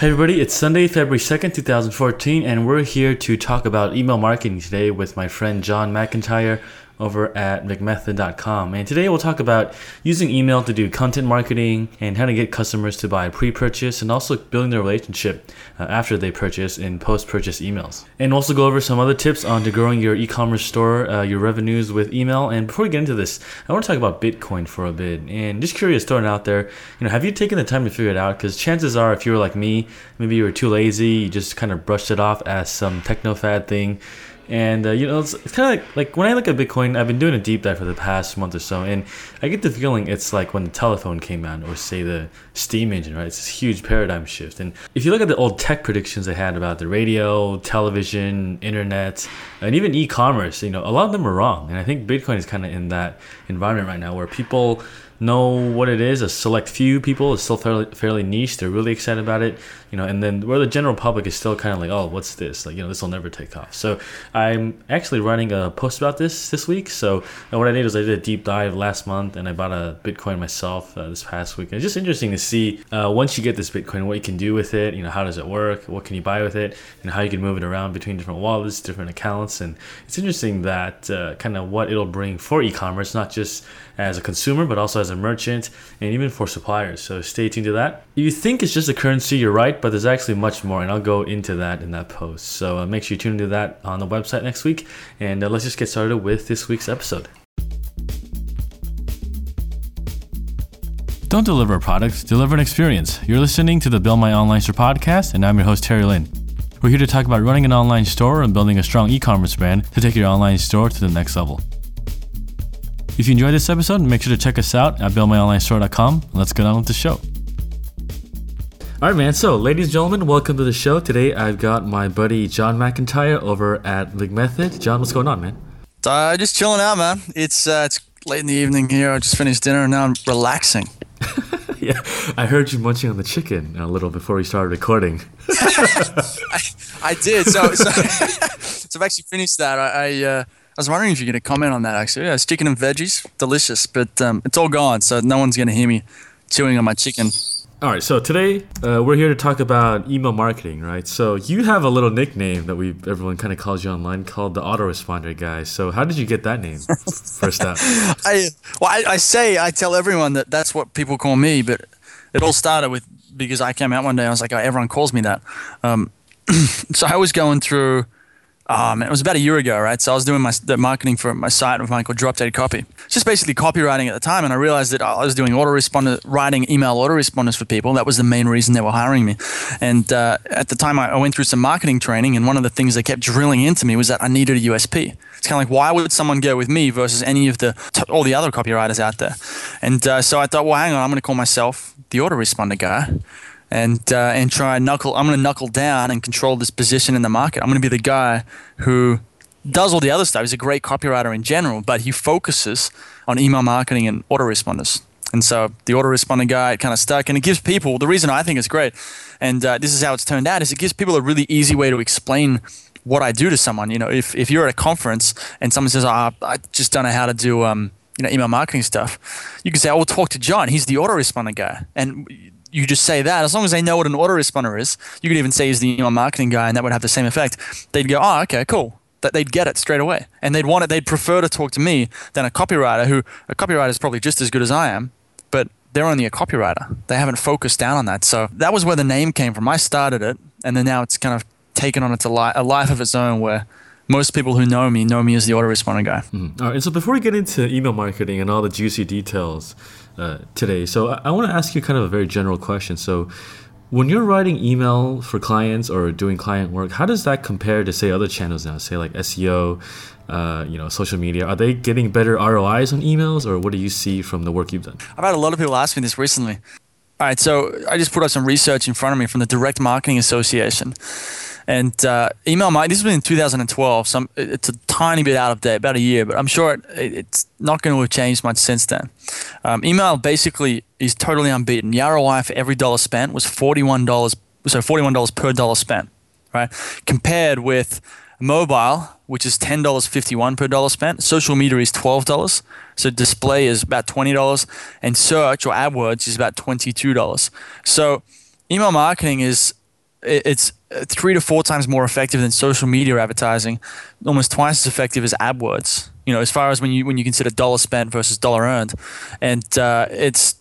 Hey everybody, it's Sunday, February 2nd, 2014, and we're here to talk about email marketing today with my friend John McIntyre over at McMethod.com. And today we'll talk about using email to do content marketing and how to get customers to buy pre purchase and also building their relationship uh, after they purchase in post purchase emails. And also go over some other tips on to growing your e commerce store, uh, your revenues with email. And before we get into this, I want to talk about Bitcoin for a bit. And just curious, throwing out there, you know, have you taken the time to figure it out? Because chances are, if you were like me, maybe you were too lazy, you just kind of brushed it off as some techno fad thing and uh, you know, it's, it's kind of like, like when I look at Bitcoin, I've been doing a deep dive for the past month or so, and I get the feeling it's like when the telephone came out, or say the steam engine, right? It's this huge paradigm shift. And if you look at the old tech predictions they had about the radio, television, internet, and even e-commerce, you know, a lot of them are wrong. And I think Bitcoin is kind of in that environment right now where people know what it is. A select few people It's still fairly fairly niche. They're really excited about it, you know. And then where the general public is still kind of like, oh, what's this? Like, you know, this will never take off. So I'm actually running a post about this this week. So what I did is I did a deep dive last month, and I bought a Bitcoin myself uh, this past week. And it's just interesting to see uh, once you get this Bitcoin, what you can do with it. You know, how does it work? What can you buy with it? And how you can move it around between different wallets, different accounts. And it's interesting that uh, kind of what it'll bring for e-commerce, not just as a consumer, but also as a merchant and even for suppliers. So stay tuned to that. If You think it's just a currency, you're right, but there's actually much more, and I'll go into that in that post. So uh, make sure you tune into that on the website next week. And uh, let's just get started with this week's episode. Don't deliver a product, deliver an experience. You're listening to the Build My Online Store podcast, and I'm your host, Terry Lin. We're here to talk about running an online store and building a strong e commerce brand to take your online store to the next level. If you enjoyed this episode, make sure to check us out at buildmyonlinestore.com. Let's get on with the show. All right, man. So, ladies and gentlemen, welcome to the show. Today, I've got my buddy John McIntyre over at McMethod. John, what's going on, man? Uh, just chilling out, man. It's uh, it's late in the evening here. I just finished dinner and now I'm relaxing. yeah, I heard you munching on the chicken a little before we started recording. I, I, did. So, so, so, I've actually finished that. I, I uh, I was wondering if you're going to comment on that actually. Yeah, it's chicken and veggies, delicious, but um, it's all gone, so no one's gonna hear me chewing on my chicken. All right, so today uh, we're here to talk about email marketing, right? So you have a little nickname that we everyone kind of calls you online called the autoresponder guy. So how did you get that name? First up, I well, I, I say I tell everyone that that's what people call me, but it all started with because I came out one day. I was like, oh, everyone calls me that. Um, so I was going through um, it was about a year ago, right? So I was doing my the marketing for my site with mine called Drop Dead Copy. Just basically copywriting at the time, and I realized that I was doing autoresponder, writing email autoresponders for people. That was the main reason they were hiring me. And uh, at the time, I, I went through some marketing training, and one of the things they kept drilling into me was that I needed a USP. It's kind of like, why would someone go with me versus any of the all the other copywriters out there? And uh, so I thought, well, hang on, I'm going to call myself the autoresponder guy and uh, and try and knuckle. I'm going to knuckle down and control this position in the market. I'm going to be the guy who does all the other stuff. He's a great copywriter in general, but he focuses on email marketing and autoresponders. And so the autoresponder guy kind of stuck, and it gives people the reason I think it's great, and uh, this is how it's turned out is it gives people a really easy way to explain what I do to someone. You know, if if you're at a conference and someone says, oh, "I just don't know how to do," um, you know, email marketing stuff, you can say, "I will talk to John. He's the autoresponder guy," and you just say that, as long as they know what an autoresponder is, you could even say he's the email marketing guy, and that would have the same effect. They'd go, oh, okay, cool. That they'd get it straight away, and they'd want it. They'd prefer to talk to me than a copywriter, who a copywriter is probably just as good as I am, but they're only a copywriter. They haven't focused down on that. So that was where the name came from. I started it, and then now it's kind of taken on its a, li- a life of its own, where most people who know me know me as the autoresponder guy. Mm-hmm. All right. And so before we get into email marketing and all the juicy details, uh, today. So I, I want to ask you kind of a very general question. So when you're writing email for clients or doing client work, how does that compare to say other channels now? Say like SEO, uh, you know, social media. Are they getting better ROIs on emails, or what do you see from the work you've done? I've had a lot of people ask me this recently. All right, so I just put up some research in front of me from the Direct Marketing Association. And uh, email marketing, this was in 2012, so it's a tiny bit out of date, about a year, but I'm sure it, it's not going to have changed much since then. Um, email basically is totally unbeaten. The ROI for every dollar spent was $41, so $41 per dollar spent, right? Compared with mobile, which is $10.51 per dollar spent. Social media is $12. So display is about $20. And search or AdWords is about $22. So email marketing is it's uh, three to four times more effective than social media advertising, almost twice as effective as AdWords. You know, as far as when you when you consider dollar spent versus dollar earned, and uh, it's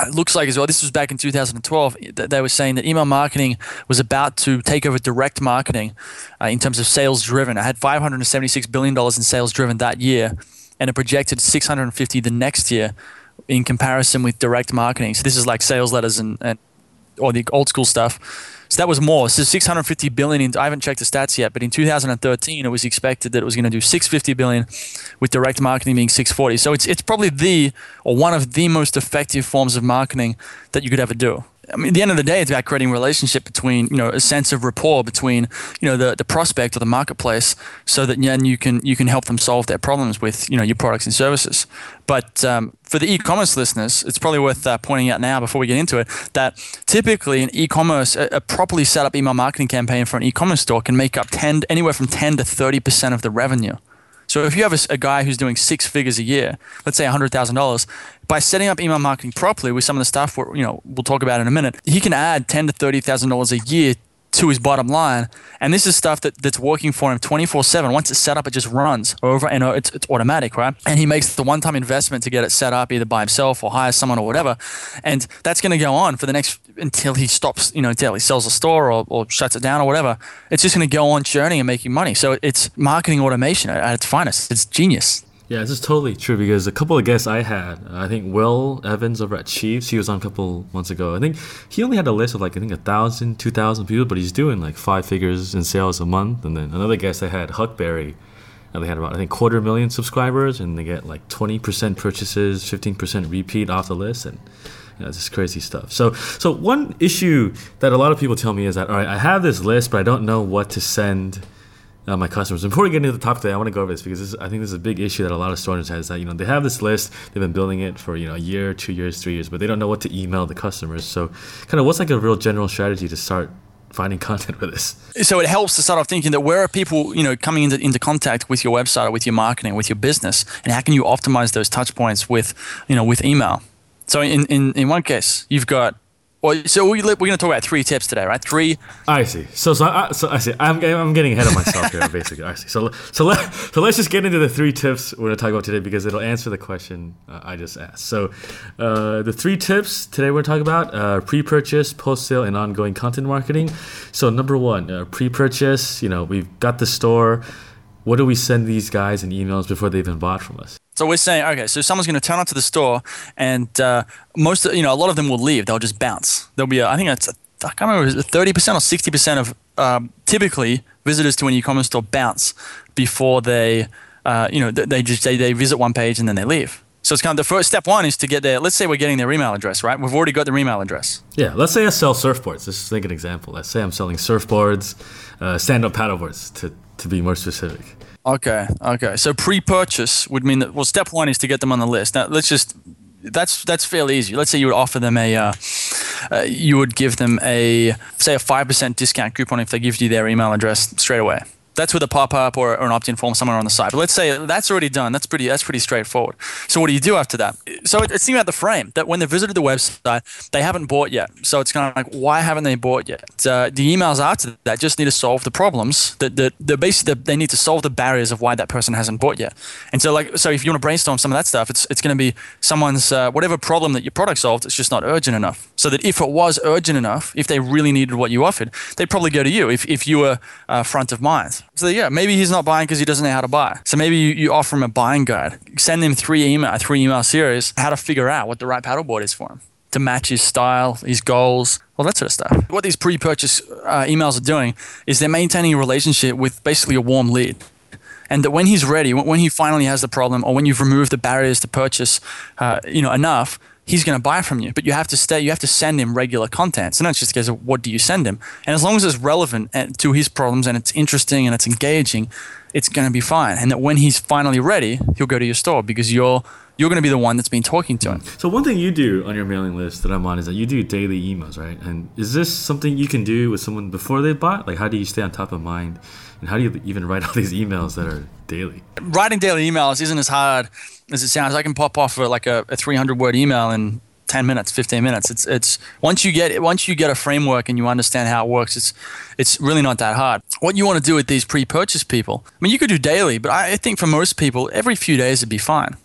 it looks like as well. This was back in 2012. They were saying that email marketing was about to take over direct marketing uh, in terms of sales driven. I had 576 billion dollars in sales driven that year, and it projected 650 the next year in comparison with direct marketing. So this is like sales letters and, and or the old school stuff. So that was more. So 650 billion. In, I haven't checked the stats yet, but in 2013, it was expected that it was going to do 650 billion, with direct marketing being 640. So it's it's probably the or one of the most effective forms of marketing that you could ever do. I mean, at the end of the day, it's about creating a relationship between, you know, a sense of rapport between, you know, the, the prospect or the marketplace, so that then you can you can help them solve their problems with, you know, your products and services. But um, for the e-commerce listeners, it's probably worth uh, pointing out now before we get into it that typically an e-commerce, a, a, properly set up email marketing campaign for an e-commerce store can make up 10, anywhere from 10 to 30 percent of the revenue. So if you have a, a guy who's doing six figures a year, let's say $100,000, by setting up email marketing properly with some of the stuff we're, you know we'll talk about in a minute, he can add ten to thirty thousand dollars a year to his bottom line. And this is stuff that, that's working for him 24 7. Once it's set up, it just runs over and it's, it's automatic, right? And he makes the one time investment to get it set up either by himself or hire someone or whatever. And that's going to go on for the next until he stops, you know, until he sells the store or, or shuts it down or whatever. It's just going to go on churning and making money. So it's marketing automation at its finest. It's genius. Yeah, this is totally true because a couple of guests I had, I think Will Evans over at Chiefs, he was on a couple months ago. I think he only had a list of like I think a thousand, two thousand people, but he's doing like five figures in sales a month. And then another guest I had, Huckberry, and they had about I think quarter million subscribers, and they get like twenty percent purchases, fifteen percent repeat off the list, and you know, just crazy stuff. So, so one issue that a lot of people tell me is that all right, I have this list, but I don't know what to send uh, my customers. Before we get into the topic today, I want to go over this because this, I think this is a big issue that a lot of store owners have. Is that you know they have this list, they've been building it for you know a year, two years, three years, but they don't know what to email the customers. So, kind of what's like a real general strategy to start finding content for this? So it helps to start off thinking that where are people, you know, coming into, into contact with your website or with your marketing, with your business, and how can you optimize those touch points with, you know, with email? So in, in, in one case, you've got well, so we, we're going to talk about three tips today, right? Three. I see. So, so, I, so I see. I'm, I'm getting ahead of myself here, basically. I see. So, so let so let's just get into the three tips we're going to talk about today because it'll answer the question uh, I just asked. So, uh, the three tips today we're talking about uh, pre-purchase, post-sale, and ongoing content marketing. So, number one, uh, pre-purchase. You know, we've got the store. What do we send these guys in emails before they even bought from us? So we're saying, okay, so someone's going to turn up to the store, and uh, most, you know, a lot of them will leave. They'll just bounce. There'll be, a, I think it's, I can't remember, thirty percent or sixty percent of um, typically visitors to an e-commerce store bounce before they, uh, you know, they just they, they visit one page and then they leave. So it's kind of the first step one is to get their. Let's say we're getting their email address, right? We've already got their email address. Yeah. Let's say I sell surfboards. Let's take an example. Let's say I'm selling surfboards, uh, stand-up paddleboards, to to be more specific. Okay, okay. So pre-purchase would mean that well, step one is to get them on the list. Now let's just that's that's fairly easy. Let's say you would offer them a, uh, uh, you would give them a say a five percent discount coupon if they give you their email address straight away that's with a pop-up or, or an opt-in form somewhere on the side. But let's say that's already done. That's pretty that's pretty straightforward. So what do you do after that? So it, it's about the frame that when they visited the website, they haven't bought yet. So it's kind of like why haven't they bought yet? Uh, the emails after that just need to solve the problems that that they're basically they need to solve the barriers of why that person hasn't bought yet. And so like so if you want to brainstorm some of that stuff, it's it's going to be someone's uh, whatever problem that your product solved. It's just not urgent enough. So that if it was urgent enough, if they really needed what you offered, they'd probably go to you if if you were uh, front of mind. So yeah, maybe he's not buying because he doesn't know how to buy. So maybe you, you offer him a buying guide. Send him three email, three email series, how to figure out what the right paddleboard is for him to match his style, his goals, all that sort of stuff. What these pre-purchase uh, emails are doing is they're maintaining a relationship with basically a warm lead. And that when he's ready, when he finally has the problem, or when you've removed the barriers to purchase, uh, you know, enough, he's going to buy from you. But you have to stay, you have to send him regular content. So it's just a case of what do you send him? And as long as it's relevant uh, to his problems and it's interesting and it's engaging, it's going to be fine. And that when he's finally ready, he'll go to your store because you're you're going to be the one that's been talking to him. So one thing you do on your mailing list that I'm on is that you do daily emails, right? And is this something you can do with someone before they bought? Like, how do you stay on top of mind? And how do you even write all these emails that are daily? Writing daily emails isn't as hard as it sounds. I can pop off like a, a 300 word email in 10 minutes 15 minutes it's it's once you get once you get a framework and you understand how it works it's it's really not that hard what you want to do with these pre-purchase people i mean you could do daily but i think for most people every few days would be fine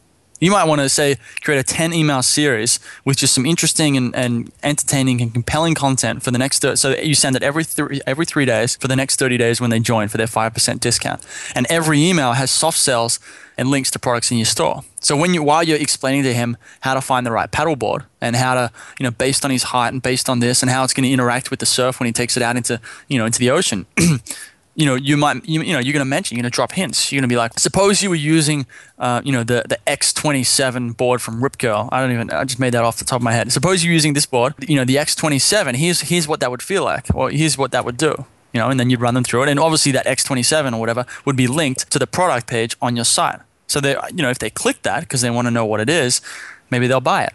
you might want to say create a 10 email series with just some interesting and, and entertaining and compelling content for the next so you send it every three every three days for the next 30 days when they join for their 5% discount. And every email has soft sells and links to products in your store. So when you while you're explaining to him how to find the right paddleboard and how to you know based on his height and based on this and how it's going to interact with the surf when he takes it out into you know into the ocean you know, you might, you, you know, you're going to mention, you're going to drop hints. You're going to be like, suppose you were using, uh, you know, the, the X27 board from Rip Curl. I don't even, I just made that off the top of my head. Suppose you're using this board, you know, the X27. Here's, here's what that would feel like, or here's what that would do, you know, and then you'd run them through it. And obviously that X27 or whatever would be linked to the product page on your site. So they, you know, if they click that because they want to know what it is, maybe they'll buy it.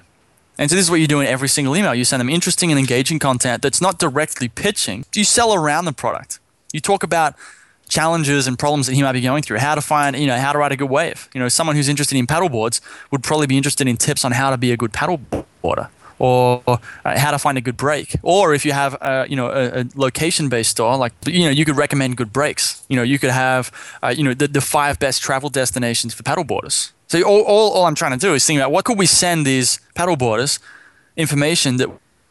And so this is what you do in every single email. You send them interesting and engaging content that's not directly pitching. You sell around the product. You talk about challenges and problems that he might be going through, how to find, you know, how to ride a good wave. You know, someone who's interested in paddleboards would probably be interested in tips on how to be a good paddleboarder or uh, how to find a good break. Or if you have, a, you know, a, a location-based store, like, you know, you could recommend good breaks. You know, you could have, uh, you know, the, the five best travel destinations for paddleboarders. So all, all, all I'm trying to do is think about what could we send these paddleboarders information that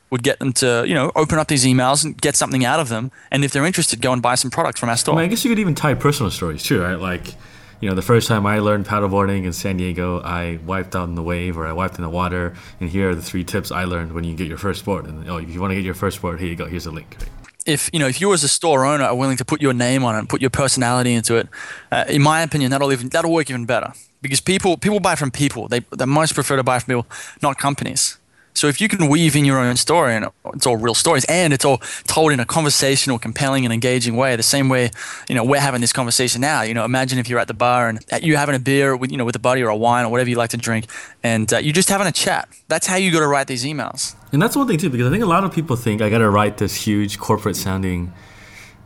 would get them to, you know, open up these emails and get something out of them. And if they're interested, go and buy some products from our store. I, mean, I guess you could even tie personal stories too, right? Like, you know, the first time I learned paddleboarding in San Diego, I wiped out in the wave or I wiped in the water. And here are the three tips I learned when you get your first board. And oh, if you want to get your first board, here you go. Here's a link. Right? If you know, if you as a store owner are willing to put your name on it and put your personality into it, uh, in my opinion, that'll even that'll work even better because people people buy from people. They they most prefer to buy from people, not companies. So if you can weave in your own story, and it's all real stories, and it's all told in a conversational, compelling, and engaging way, the same way you know we're having this conversation now. You know, imagine if you're at the bar and you're having a beer with you know with a buddy or a wine or whatever you like to drink, and uh, you're just having a chat. That's how you got to write these emails. And that's one thing too, because I think a lot of people think I got to write this huge corporate sounding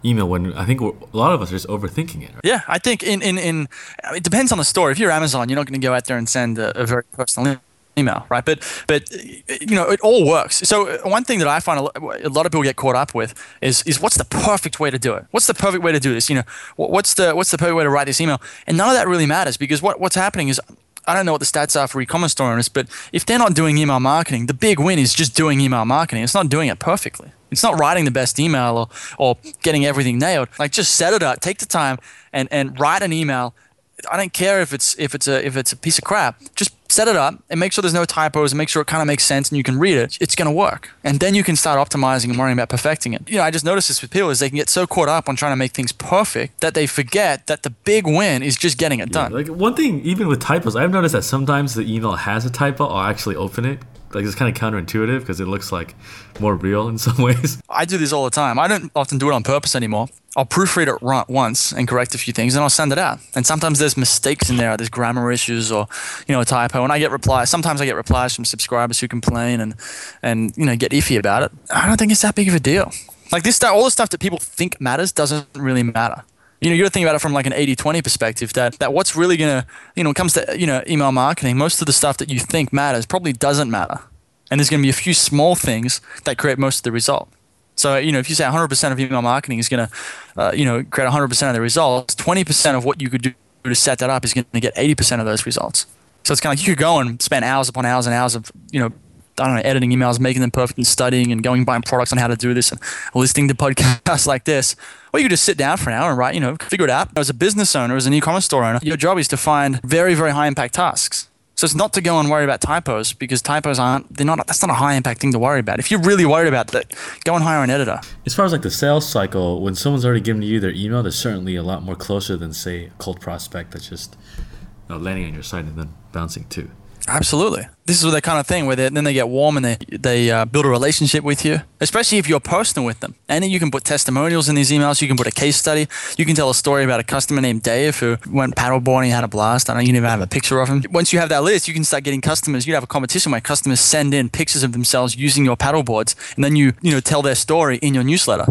email when I think a lot of us are just overthinking it. Right? Yeah, I think in in in it depends on the store. If you're Amazon, you're not going to go out there and send a, a very personal email, right? But but you know it all works. So one thing that I find a lot of people get caught up with is is what's the perfect way to do it? What's the perfect way to do this? You know, what's the what's the perfect way to write this email? And none of that really matters because what what's happening is. I don't know what the stats are for e-commerce store owners, but if they're not doing email marketing, the big win is just doing email marketing. It's not doing it perfectly. It's not writing the best email or, or getting everything nailed. Like just set it up, take the time and, and write an email. I don't care if it's if it's a if it's a piece of crap. Just set it up and make sure there's no typos and make sure it kind of makes sense and you can read it, it's going to work. And then you can start optimizing and worrying about perfecting it. You know, I just noticed this with people is they can get so caught up on trying to make things perfect that they forget that the big win is just getting it yeah, done. Like one thing, even with typos, I've noticed that sometimes the email has a typo. I'll actually open it like it's kind of counterintuitive because it looks like more real in some ways. I do this all the time. I don't often do it on purpose anymore. I'll proofread it once and correct a few things, and I'll send it out. And sometimes there's mistakes in there, there's grammar issues or you know a typo. And I get replies. Sometimes I get replies from subscribers who complain and and you know get iffy about it. I don't think it's that big of a deal. Like this all the stuff that people think matters doesn't really matter you know, you got to think about it from like an 80-20 perspective that, that what's really going to, you know, when it comes to, you know, email marketing, most of the stuff that you think matters probably doesn't matter. And there's going to be a few small things that create most of the result. So, you know, if you say 100% of email marketing is going to, uh, you know, create 100% of the results, 20% of what you could do to set that up is going to get 80% of those results. So it's kind of like you could go and spend hours upon hours and hours of, you know, I don't know, editing emails, making them perfect and studying and going buying products on how to do this and listening to podcasts like this. Or you could just sit down for an hour and write, you know, figure it out. As a business owner, as an e-commerce store owner, your job is to find very, very high impact tasks. So it's not to go and worry about typos because typos aren't they're not that's not a high impact thing to worry about. If you're really worried about that, go and hire an editor. As far as like the sales cycle, when someone's already given you their email, they're certainly a lot more closer than say a cold prospect that's just you know, landing on your site and then bouncing too. Absolutely. This is the kind of thing where they, then they get warm and they they uh, build a relationship with you, especially if you're personal with them. And you can put testimonials in these emails. You can put a case study. You can tell a story about a customer named Dave who went paddleboarding, had a blast. I don't know, you even have a picture of him. Once you have that list, you can start getting customers. You have a competition where customers send in pictures of themselves using your paddleboards, and then you you know tell their story in your newsletter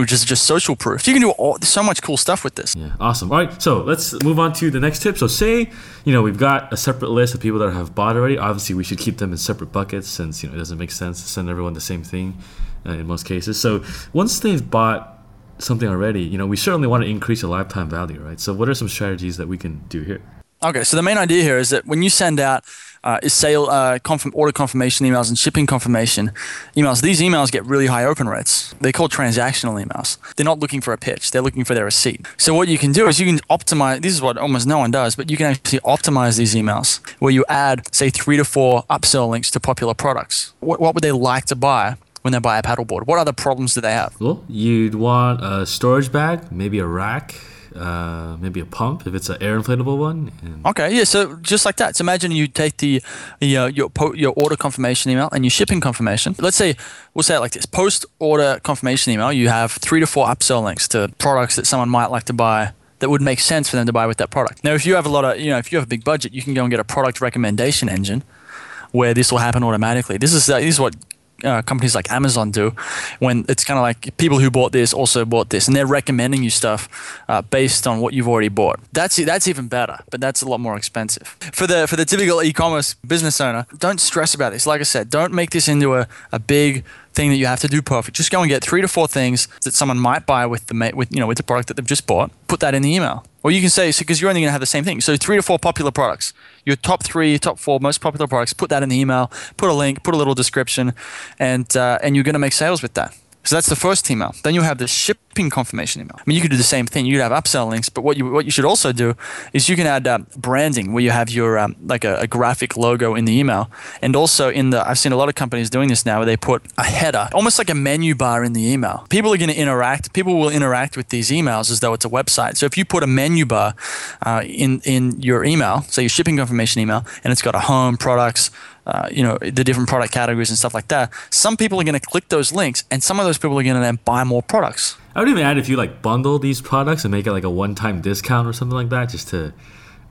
which is just social proof. You can do all, so much cool stuff with this. Yeah, awesome. All right, so let's move on to the next tip. So, say you know we've got a separate list of people that have bought already. Obviously, we should keep them in separate buckets since you know it doesn't make sense to send everyone the same thing uh, in most cases. So, once they've bought something already, you know, we certainly want to increase the lifetime value, right? So, what are some strategies that we can do here? Okay, so the main idea here is that when you send out uh, is sale uh, confirm, order confirmation emails and shipping confirmation emails. These emails get really high open rates. They're called transactional emails. They're not looking for a pitch. They're looking for their receipt. So what you can do is you can optimize. This is what almost no one does, but you can actually optimize these emails where you add, say, three to four upsell links to popular products. What, what would they like to buy? when they buy a paddleboard? What other problems do they have? Well, you'd want a storage bag, maybe a rack, uh, maybe a pump if it's an air inflatable one. okay, yeah. So just like that. So imagine you take the your your, your order confirmation email and your shipping confirmation. Let's say we'll say it like this: post order confirmation email. You have three to four upsell links to products that someone might like to buy that would make sense for them to buy with that product. Now, if you have a lot of, you know, if you have a big budget, you can go and get a product recommendation engine where this will happen automatically. This is uh, this is what uh, companies like Amazon do, when it's kind of like people who bought this also bought this, and they're recommending you stuff uh, based on what you've already bought. That's that's even better, but that's a lot more expensive. For the for the typical e-commerce business owner, don't stress about this. Like I said, don't make this into a, a big thing that you have to do perfect. Just go and get three to four things that someone might buy with the with you know with the product that they've just bought. Put that in the email. Or you can say because you're only going to have the same thing. So three to four popular products. Your top three, top four most popular products. Put that in the email. Put a link. Put a little description, and uh, and you're going to make sales with that. So that's the first email. Then you have the shipping confirmation email. I mean, you could do the same thing. You'd have upsell links, but what you what you should also do is you can add uh, branding where you have your um, like a, a, graphic logo in the email, and also in the I've seen a lot of companies doing this now where they put a header, almost like a menu bar in the email. People are going to interact. People will interact with these emails as though it's a website. So if you put a menu bar uh, in in your email, say your shipping confirmation email, and it's got a home products uh, you know the different product categories and stuff like that some people are going to click those links and some of those people are going to then buy more products. I would even add if you like bundle these products and make it like a one-time discount or something like that just to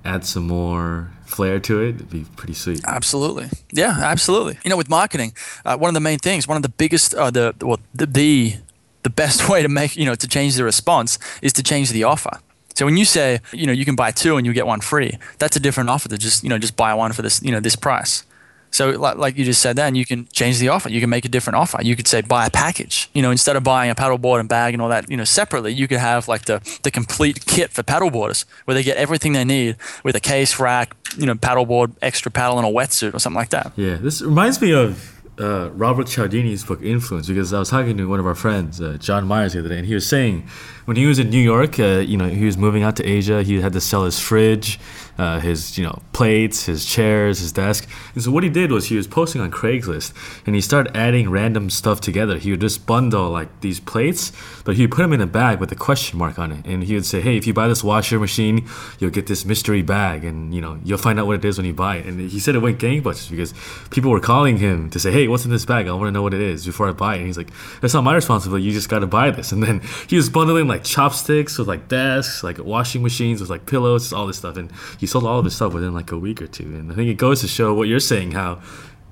add some more flair to it it'd be pretty sweet. Absolutely. Yeah absolutely. You know with marketing uh, one of the main things one of the biggest uh, the well the, the the best way to make you know to change the response is to change the offer. So when you say, you know, you can buy two and you get one free, that's a different offer to just, you know, just buy one for this, you know, this price. So, like, like you just said, then you can change the offer. You can make a different offer. You could say buy a package. You know, instead of buying a paddleboard and bag and all that, you know, separately, you could have like the the complete kit for paddleboarders, where they get everything they need with a case, rack, you know, paddleboard, extra paddle, and a wetsuit or something like that. Yeah, this reminds me of uh, Robert Cialdini's book Influence because I was talking to one of our friends, uh, John Myers, the other day, and he was saying when he was in New York, uh, you know, he was moving out to Asia. He had to sell his fridge, uh, his you know plates, his chairs, his desk. And so what he did was he was posting on Craigslist, and he started adding random stuff together. He would just bundle like these plates, but he would put them in a bag with a question mark on it, and he would say, "Hey, if you buy this washer machine, you'll get this mystery bag, and you know you'll find out what it is when you buy it." And he said it went gangbusters because people were calling him to say, "Hey, what's in this bag? I want to know what it is before I buy it." And he's like, "That's not my responsibility. You just got to buy this." And then he was bundling like chopsticks with like desks, like washing machines with like pillows, all this stuff. And he sold all of his stuff within like a week or two. And I think it goes to show what you're saying, how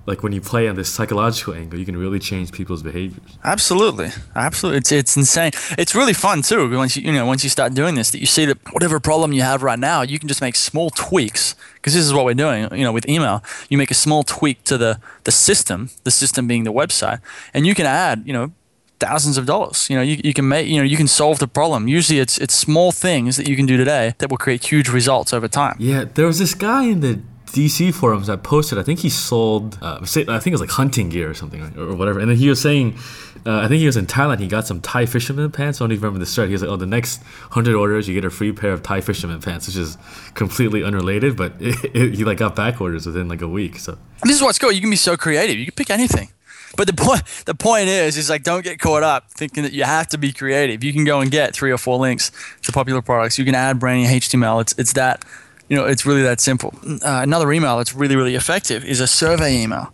like when you play on this psychological angle, you can really change people's behaviors. Absolutely, absolutely. It's it's insane. It's really fun too. Once you you know once you start doing this, that you see that whatever problem you have right now, you can just make small tweaks. Because this is what we're doing. You know, with email, you make a small tweak to the the system. The system being the website, and you can add you know thousands of dollars. You know, you, you can make, you know, you can solve the problem. Usually it's it's small things that you can do today that will create huge results over time. Yeah, there was this guy in the DC forums that posted, I think he sold, uh, I think it was like hunting gear or something, or, whatever. And then he was saying, uh, I think he was in Thailand, he got some Thai fisherman pants. I don't even remember the start. He was like, oh, the next 100 orders, you get a free pair of Thai fisherman pants, which is completely unrelated, but it, it, he like got back orders within like a week. So This is what's cool. You can be so creative. You can pick anything. But the point the point is is like don't get caught up thinking that you have to be creative. You can go and get three or four links to popular products. You can add branding HTML. It's it's that you know it's really that simple. Uh, another email that's really really effective is a survey email,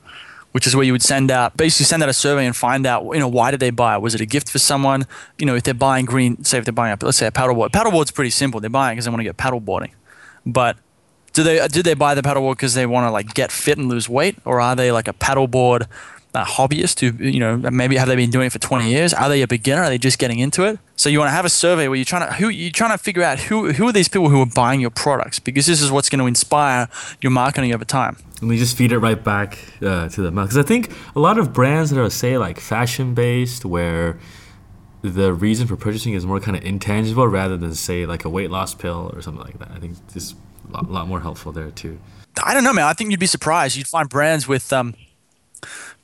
which is where you would send out basically send out a survey and find out you know why did they buy? Was it a gift for someone? You know if they're buying green, say if they're buying a let's say a paddleboard. Paddleboard's pretty simple. They're buying because they want to get paddleboarding, but do they did they buy the paddleboard because they want to like get fit and lose weight, or are they like a paddleboard a hobbyist who you know maybe have they been doing it for 20 years? Are they a beginner? Are they just getting into it? So you want to have a survey where you're trying to who you're trying to figure out who who are these people who are buying your products because this is what's going to inspire your marketing over time. And we just feed it right back uh, to them because I think a lot of brands that are say like fashion based where the reason for purchasing is more kind of intangible rather than say like a weight loss pill or something like that. I think this is a lot, lot more helpful there too. I don't know, man. I think you'd be surprised. You'd find brands with um,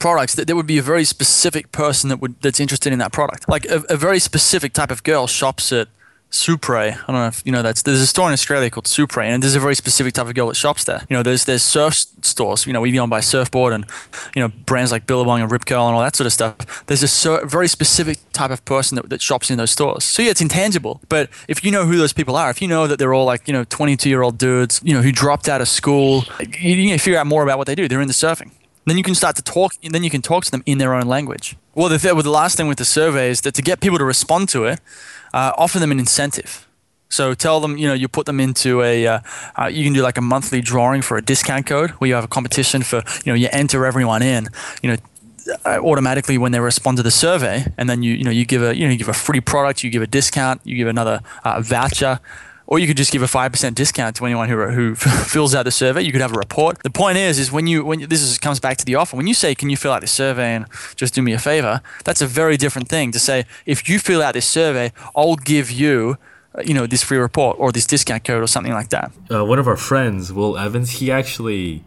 products that there would be a very specific person that would that's interested in that product. Like a, a very specific type of girl shops at Supre. I don't know if you know that's there's a store in Australia called Supre, and there's a very specific type of girl that shops there. You know, there's there's surf stores. You know, we own by Surfboard and you know brands like Billabong and Rip Curl and all that sort of stuff. There's a sur- very specific type of person that, that shops in those stores. So yeah, it's intangible. But if you know who those people are, if you know that they're all like you know 22 year old dudes, you know who dropped out of school, you, you figure out more about what they do. They're into surfing. Then you can start to talk. Then you can talk to them in their own language. Well, the, well, the last thing with the survey is that to get people to respond to it, uh, offer them an incentive. So tell them, you know, you put them into a, uh, uh, you can do like a monthly drawing for a discount code where you have a competition for, you know, you enter everyone in, you know, uh, automatically when they respond to the survey, and then you, you know, you give a, you know, you give a free product, you give a discount, you give another uh, voucher, or you could just give a five percent discount to anyone who, who fills out the survey. You could have a report. The point is, is when you when this is, comes back to the offer. When you say, "Can you fill out this survey and just do me a favor?" That's a very different thing to say. If you fill out this survey, I'll give you uh, you know this free report or this discount code or something like that. Uh, one of our friends, Will Evans, he actually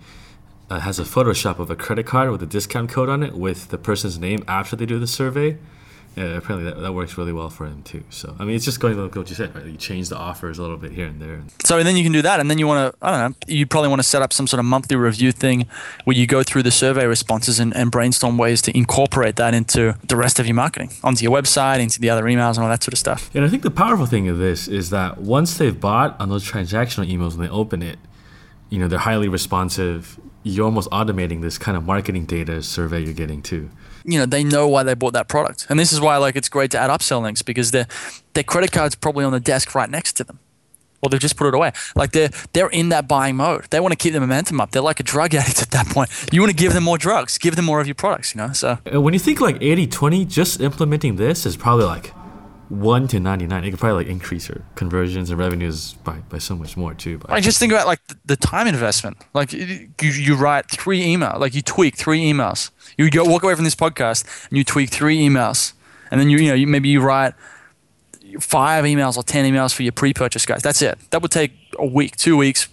uh, has a Photoshop of a credit card with a discount code on it with the person's name after they do the survey yeah, apparently that, that works really well for him too. So I mean, it's just going like what you said, right? You change the offers a little bit here and there. So and then you can do that, and then you want to, I don't know, you probably want to set up some sort of monthly review thing where you go through the survey responses and, and brainstorm ways to incorporate that into the rest of your marketing, onto your website, into the other emails, and all that sort of stuff. And I think the powerful thing of this is that once they've bought on those transactional emails and they open it, you know, they're highly responsive. You're almost automating this kind of marketing data survey you're getting too you know they know why they bought that product, and this is why like it's great to add upsell links because their their credit card's probably on the desk right next to them, or they've just put it away. Like they're they're in that buying mode. They want to keep the momentum up. They're like a drug addict at that point. You want to give them more drugs, give them more of your products. You know, so uh, when you think like 80-20, just implementing this is probably like one to ninety nine, it could probably like increase your conversions and revenues by, by so much more too. I just think about like the time investment. Like you, you write three emails, like you tweak three emails. You go walk away from this podcast and you tweak three emails, and then you you know you, maybe you write five emails or ten emails for your pre-purchase guys. That's it. That would take a week, two weeks,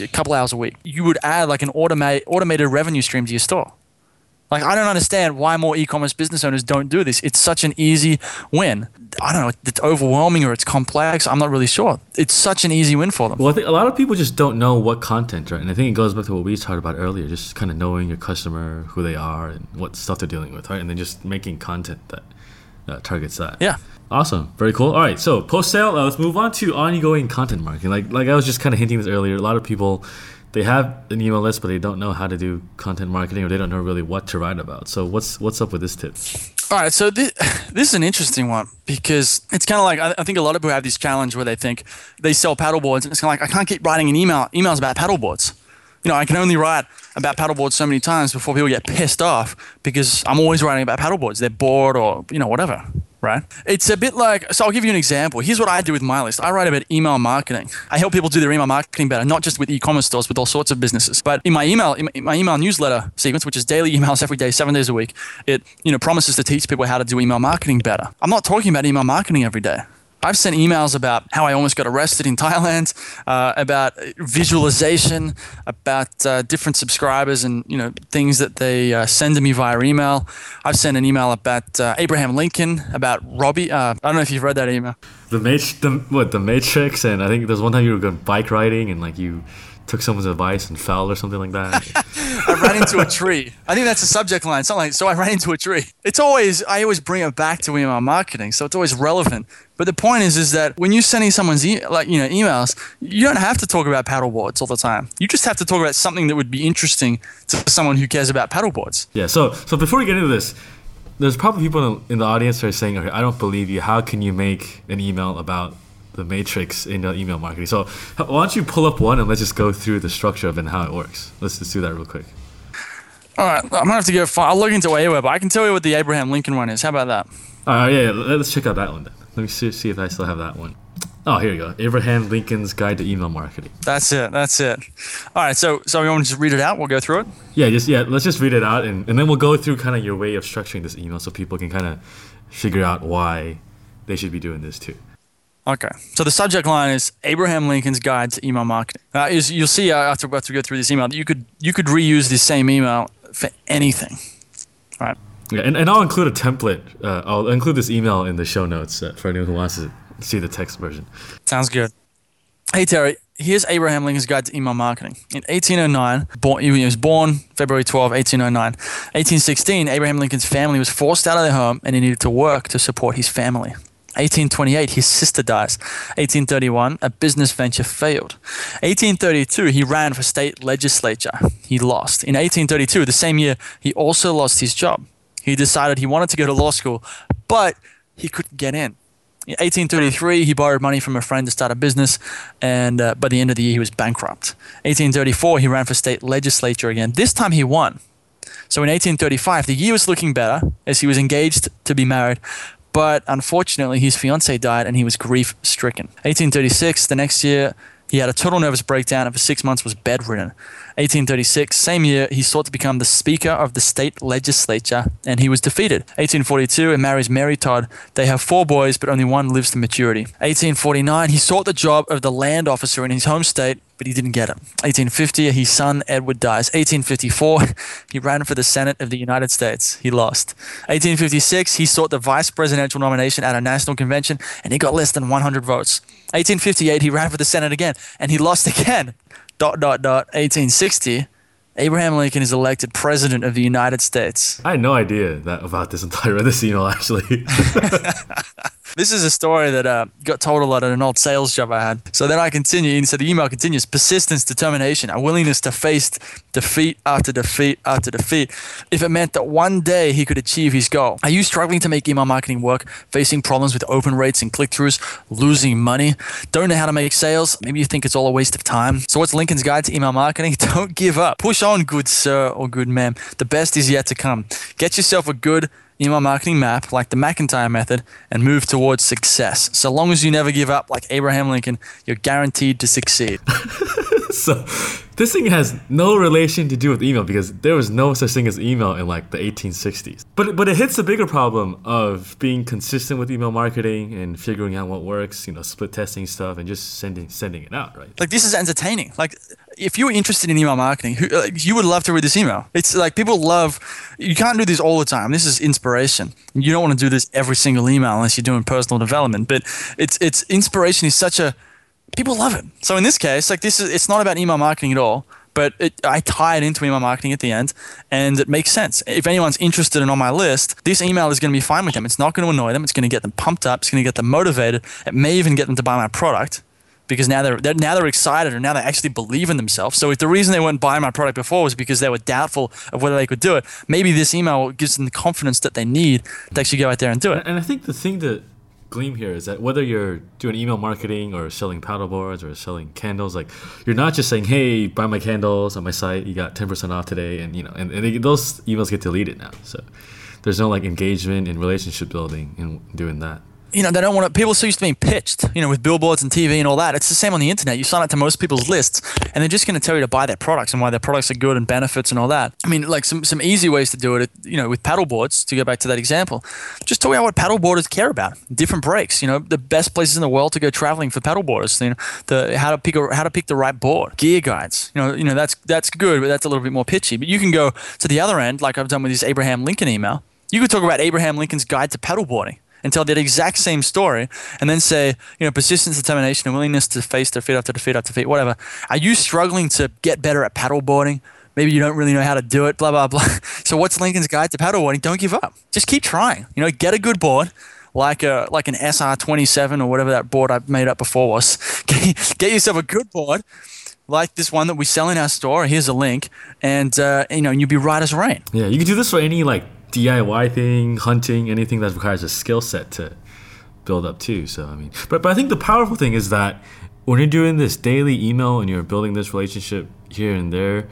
a couple hours a week. You would add like an automated automated revenue stream to your store. Like I don't understand why more e-commerce business owners don't do this. It's such an easy win. I don't know, it's overwhelming or it's complex. I'm not really sure. It's such an easy win for them. Well, I think a lot of people just don't know what content, right? And I think it goes back to what we talked about earlier, just kind of knowing your customer, who they are, and what stuff they're dealing with, right? And then just making content that uh, targets that. Yeah. Awesome. Very cool. All right. So post sale. Uh, let's move on to ongoing content marketing. Like like I was just kind of hinting this earlier. A lot of people they have an email list, but they don't know how to do content marketing, or they don't know really what to write about. So what's what's up with this tip? All right, so this, this is an interesting one because it's kind of like I, I, think a lot of people have this challenge where they think they sell paddleboards, and it's kind of like I can't keep writing an email emails about paddleboards. You know, I can only write about paddleboards so many times before people get pissed off because I'm always writing about paddleboards. They're bored or you know whatever right? It's a bit like, so I'll give you an example. Here's what I do with my list. I write about email marketing. I help people do their email marketing better, not just with e-commerce stores, with all sorts of businesses. But in my email, in my email newsletter sequence, which is daily emails every day, seven days a week, it you know promises to teach people how to do email marketing better. I'm not talking about email marketing every day. I've sent emails about how I almost got arrested in Thailand, uh, about visualization, about uh, different subscribers and you know things that they uh, send to me via email. I've sent an email about uh, Abraham Lincoln, about Robbie. Uh, I don't know if you've read that email. The Mat- the what the Matrix, and I think there's one time you were going bike riding and like you took someone's advice and fell or something like that. I ran into a tree. I think that's the subject line. Something like, so I ran into a tree. It's always I always bring it back to email marketing, so it's always relevant. But the point is, is that when you're sending someone's e- like you know emails, you don't have to talk about paddleboards all the time. You just have to talk about something that would be interesting to someone who cares about paddleboards. Yeah. So so before we get into this, there's probably people in the audience who are saying, "Okay, I don't believe you. How can you make an email about the matrix in email marketing. So why don't you pull up one and let's just go through the structure of it and how it works. Let's just do that real quick. All right, I'm gonna have to go. Find, I'll look into Aweber, I can tell you what the Abraham Lincoln one is. How about that? Uh, yeah, yeah, let's check out that one then. Let me see, see if I still have that one. Oh, here you go. Abraham Lincoln's Guide to Email Marketing. That's it. That's it. All right. So, so you want to just read it out? We'll go through it. Yeah, just yeah. Let's just read it out, and, and then we'll go through kind of your way of structuring this email, so people can kind of figure out why they should be doing this too. Okay. So the subject line is Abraham Lincoln's Guide to Email Marketing. Uh, is you'll see uh, after, after we go through this email that you could you could reuse this same email for anything. All right. Yeah, and, and I'll include a template. Uh, I'll include this email in the show notes uh, for anyone who wants to see the text version. Sounds good. Hey Terry, here's Abraham Lincoln's Guide to Email Marketing. In 1809, born, he was born February 12, 1809. 1816, Abraham Lincoln's family was forced out of their home and he needed to work to support his family. 1828, his sister dies. 1831, a business venture failed. 1832, he ran for state legislature. He lost. In 1832, the same year, he also lost his job. He decided he wanted to go to law school, but he couldn't get in. In 1833, he borrowed money from a friend to start a business, and uh, by the end of the year, he was bankrupt. 1834, he ran for state legislature again. This time, he won. So in 1835, the year was looking better as he was engaged to be married, but unfortunately, his fiancee died and he was grief stricken. 1836, the next year, he had a total nervous breakdown and for six months was bedridden. 1836, same year, he sought to become the Speaker of the state legislature and he was defeated. 1842, he marries Mary Todd. They have four boys, but only one lives to maturity. 1849, he sought the job of the land officer in his home state, but he didn't get it. 1850, his son Edward dies. 1854, he ran for the Senate of the United States. He lost. 1856, he sought the vice presidential nomination at a national convention and he got less than 100 votes. 1858, he ran for the Senate again and he lost again dot dot dot 1860 Abraham Lincoln is elected president of the United States. I had no idea that about this entire this email actually. This is a story that uh, got told a lot at an old sales job I had. So then I continue, and so the email continues persistence, determination, a willingness to face defeat after defeat after defeat if it meant that one day he could achieve his goal. Are you struggling to make email marketing work, facing problems with open rates and click throughs, losing money, don't know how to make sales? Maybe you think it's all a waste of time. So, what's Lincoln's guide to email marketing? Don't give up. Push on, good sir or good ma'am. The best is yet to come. Get yourself a good email marketing map like the McIntyre method and move towards success. So long as you never give up like Abraham Lincoln, you're guaranteed to succeed. so this thing has no relation to do with email because there was no such thing as email in like the 1860s. But but it hits the bigger problem of being consistent with email marketing and figuring out what works, you know, split testing stuff and just sending sending it out, right? Like this is entertaining. Like if you're interested in email marketing, who, like, you would love to read this email. It's like people love. You can't do this all the time. This is inspiration. You don't want to do this every single email unless you're doing personal development. But it's it's inspiration is such a people love it. So in this case, like this is it's not about email marketing at all. But it, I tie it into email marketing at the end, and it makes sense. If anyone's interested and on my list, this email is going to be fine with them. It's not going to annoy them. It's going to get them pumped up. It's going to get them motivated. It may even get them to buy my product because now they're, they're, now they're excited and now they actually believe in themselves. So if the reason they weren't buying my product before was because they were doubtful of whether they could do it, maybe this email gives them the confidence that they need to actually go out there and do it. And I think the thing that gleam here is that whether you're doing email marketing or selling paddle boards or selling candles, like you're not just saying, "Hey, buy my candles on my site. You got ten percent off today," and you know, and, and they, those emails get deleted now. So there's no like engagement and relationship building in doing that you know, they don't want to, people so used to being pitched, you know, with billboards and TV and all that. It's the same on the internet. You sign up to most people's lists and they're just going to tell you to buy their products and why their products are good and benefits and all that. I mean, like some, some easy ways to do it, you know, with paddle boards, to go back to that example, just talk about what paddle boarders care about. Different breaks, you know, the best places in the world to go traveling for paddle boarders, you know, the, how to pick a, how to pick the right board, gear guides, you know, you know, that's, that's good, but that's a little bit more pitchy. But you can go to the other end, like I've done with this Abraham Lincoln email. You could talk about Abraham Lincoln's guide to paddleboarding and tell that exact same story and then say, you know, persistence, determination, and willingness to face defeat after defeat after defeat, whatever. Are you struggling to get better at paddleboarding? Maybe you don't really know how to do it, blah, blah, blah. So what's Lincoln's guide to paddleboarding? Don't give up. Just keep trying. You know, get a good board like a like an SR27 or whatever that board I made up before was. Get, yourself a good board like this one that we sell in our store. Here's a link, and uh, you know, you'll be right as rain. Yeah, you can do this for any like DIY thing, hunting, anything that requires a skill set to build up too. So I mean, but but I think the powerful thing is that when you're doing this daily email and you're building this relationship here and there,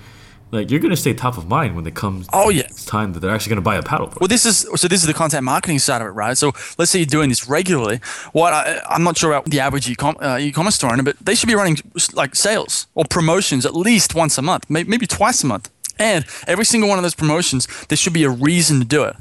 like you're gonna stay top of mind when it comes. Oh yeah. It's time that they're actually gonna buy a paddleboard. Well, this is so. This is the content marketing side of it, right? So let's say you're doing this regularly. What I, I'm not sure about the average e-com, uh, e-commerce store owner, but they should be running like sales or promotions at least once a month, maybe, maybe twice a month. And every single one of those promotions, there should be a reason to do it,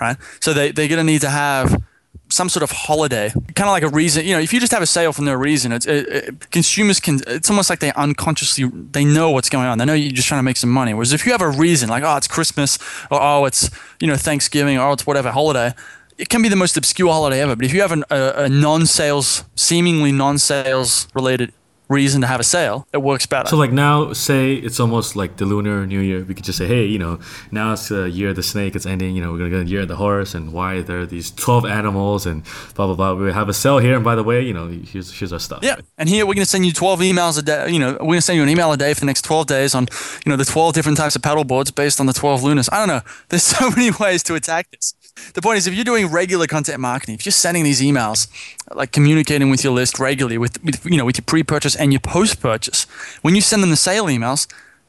right? So they, they're going to need to have some sort of holiday, kind of like a reason. You know, if you just have a sale for no reason, it's it, it, consumers can. It's almost like they unconsciously they know what's going on. They know you're just trying to make some money. Whereas if you have a reason, like oh, it's Christmas, or oh, it's you know Thanksgiving, or oh, it's whatever holiday, it can be the most obscure holiday ever. But if you have an, a, a non-sales, seemingly non-sales related reason to have a sale, it works better. So like now, say it's almost like the Lunar New Year. We could just say, hey, you know, now it's the year of the snake. It's ending. You know, we're gonna get the year of the horse, and why there are these twelve animals, and blah blah blah. We have a sale here, and by the way, you know, here's here's our stuff. Yeah, and here we're gonna send you twelve emails a day. You know, we're gonna send you an email a day for the next twelve days on, you know, the twelve different types of paddle boards based on the twelve lunars. I don't know. There's so many ways to attack this. The point is, if you're doing regular content marketing, if you're sending these emails, like communicating with your list regularly, with, with you know, with your pre-purchase and your post-purchase, when you send them the sale emails,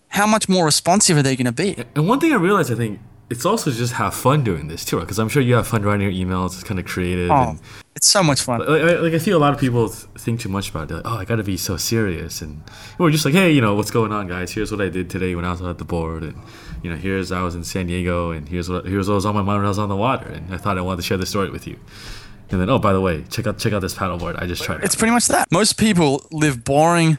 how much more responsive are they going to be? And one thing I realized, I think, it's also just have fun doing this too, because I'm sure you have fun writing your emails. It's kind of creative. Oh, it's so much fun. Like, like, I feel a lot of people think too much about it. Like, oh, I got to be so serious, and we're just like, hey, you know, what's going on, guys? Here's what I did today when I was at the board, and you know, here's I was in San Diego, and here's what here's what was on my mind when I was on the water, and I thought I wanted to share this story with you. And then, oh, by the way, check out check out this paddleboard. I just tried. It's pretty much that. Most people live boring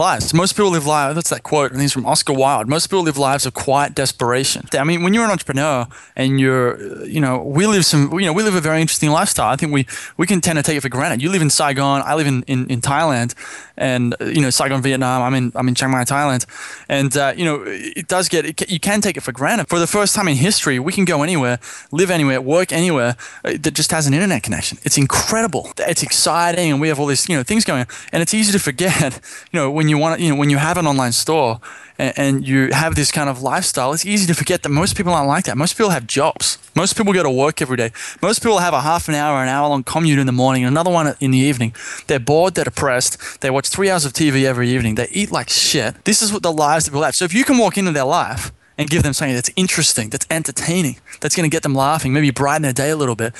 lives. Most people live lives. That's that quote. Think it's from Oscar Wilde. Most people live lives of quiet desperation. I mean, when you're an entrepreneur and you're, you know, we live some, you know, we live a very interesting lifestyle. I think we we can tend to take it for granted. You live in Saigon. I live in in, in Thailand, and you know, Saigon, Vietnam. I'm in I'm in Chiang Mai, Thailand, and uh, you know, it does get it, you can take it for granted. For the first time in history, we can go anywhere, live anywhere, work anywhere uh, that just has an internet connection. It's incredible. It's exciting, and we have all these you know things going on, and it's easy to forget, you know, when you want, you know, when you have an online store and, and, you have this kind of lifestyle, it's easy to forget that most people aren't like that. Most people have jobs. Most people go to work every day. Most people have a half an hour, an hour long commute in the morning, another one in the evening. They're bored, they're depressed, they watch three hours of TV every evening, they eat like shit. This is what the lives that people have. So if you can walk into their life and give them something that's interesting, that's entertaining, that's going to get them laughing, maybe brighten their day a little bit,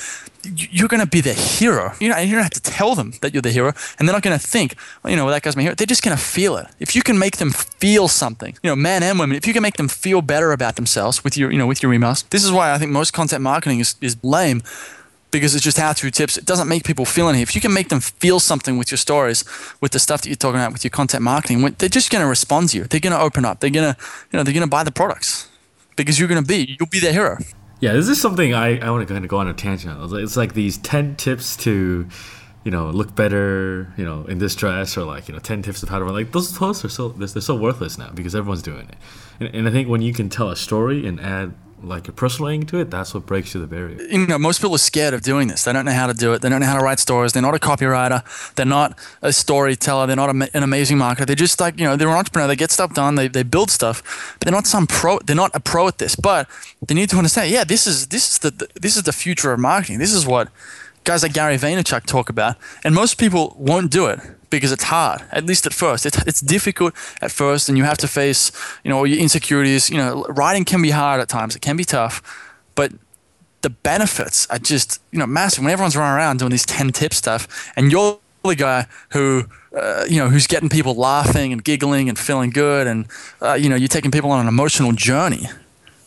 you're going to be the hero. You know, you don't have to tell them that you're the hero, and they're not going to think, well, you know, well, that guy's my hero. They're just going to feel it. If you can make them feel something, you know, men and women, if you can make them feel better about themselves with your, you know, with your emails, this is why I think most content marketing is, is lame because it's just how to tips. It doesn't make people feel anything. If you can make them feel something with your stories, with the stuff that you're talking about with your content marketing, they're just going to respond to you. They're going to open up. They're going to, you know, they're going to buy the products because you're going to be, you'll be their hero. Yeah, this is something I, I want to kind of go on a tangent. It's like these 10 tips to, you know, look better, you know, in this dress or like, you know, 10 tips of how to run. Like those posts are so, they're, so worthless now because everyone's doing it. And, and I think when you can tell a story and add like a personal angle to it, that's what breaks through the barrier. You know, most people are scared of doing this. They don't know how to do it. They don't know how to write stories. They're not a copywriter. They're not a storyteller. They're not a, an amazing marketer. They're just like, you know, they're an entrepreneur. They get stuff done. They, they build stuff, but they're not some pro. They're not a pro at this. But they need to understand. Yeah, this is this is the this is the future of marketing. This is what guys like Gary Vaynerchuk talk about, and most people won't do it because it's hard, at least at first. It's, it's difficult at first, and you have to face, you know, your insecurities. You know, writing can be hard at times. It can be tough, but the benefits are just, you know, massive. When everyone's running around doing these 10 tip stuff, and you're the guy who, uh, you know, who's getting people laughing and giggling and feeling good, and, uh, you know, you're taking people on an emotional journey,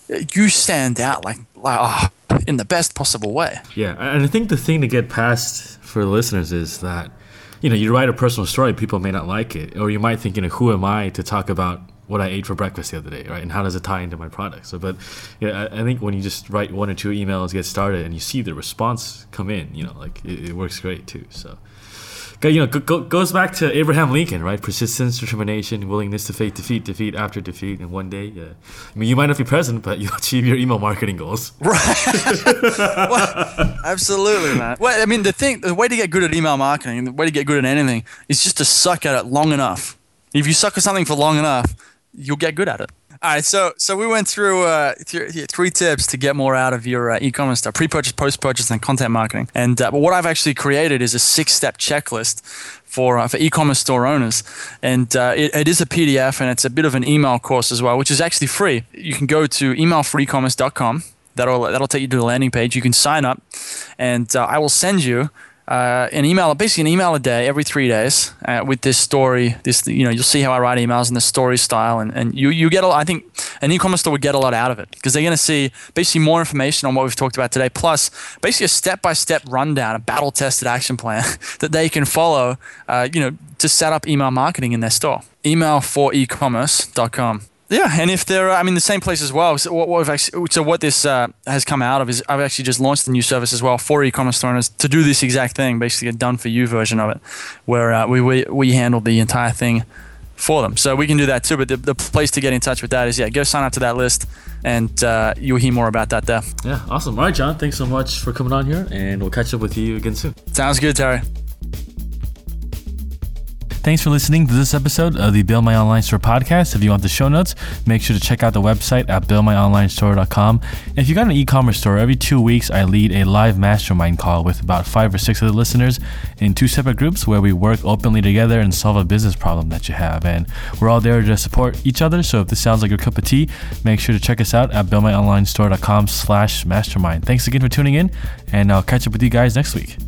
you stand out like, like oh, in the best possible way. Yeah, and I think the thing to get past for listeners is that – you know, you write a personal story, people may not like it, or you might think, you know, who am I to talk about what I ate for breakfast the other day, right? And how does it tie into my product? So, but yeah, I, I think when you just write one or two emails, get started, and you see the response come in, you know, like it, it works great too. So you know, go, goes back to Abraham Lincoln, right? Persistence, determination, willingness to face defeat, defeat after defeat, and one day, yeah. I mean, you might not be president, but you'll achieve your email marketing goals. Right. well, absolutely, man. Well, I mean, the thing, the way to get good at email marketing, the way to get good at anything, is just to suck at it long enough. If you suck at something for long enough, you'll get good at it. All right, so so we went through uh, th- three tips to get more out of your uh, e-commerce stuff: pre-purchase, post-purchase, and content marketing. And uh, but what I've actually created is a six-step checklist for uh, for e-commerce store owners, and uh, it, it is a PDF and it's a bit of an email course as well, which is actually free. You can go to emailforecommerce.com. That'll that'll take you to the landing page. You can sign up, and uh, I will send you uh, an email, basically an email a day every three days uh, with this story. This, you know, you'll see how I write emails in the story style, and, and you you get a. I think an e-commerce store would get a lot out of it because they're going to see basically more information on what we've talked about today, plus basically a step-by-step rundown, a battle-tested action plan that they can follow. Uh, you know, to set up email marketing in their store. Email for ecommerce.com. Yeah, and if they're, I mean, the same place as well. So what, what actually, so what this uh, has come out of is I've actually just launched a new service as well for e-commerce owners to do this exact thing, basically a done for you version of it, where uh, we, we we handle the entire thing for them. So we can do that too. But the, the place to get in touch with that is yeah, go sign up to that list, and uh, you'll hear more about that there. Yeah, awesome. All right, John, thanks so much for coming on here, and we'll catch up with you again soon. Sounds good, Terry. Thanks for listening to this episode of the Build My Online Store podcast. If you want the show notes, make sure to check out the website at buildmyonlinestore.com. If you got an e-commerce store, every two weeks I lead a live mastermind call with about five or six of the listeners in two separate groups where we work openly together and solve a business problem that you have. And we're all there to support each other. So if this sounds like your cup of tea, make sure to check us out at buildmyonlinestore.com slash mastermind. Thanks again for tuning in, and I'll catch up with you guys next week.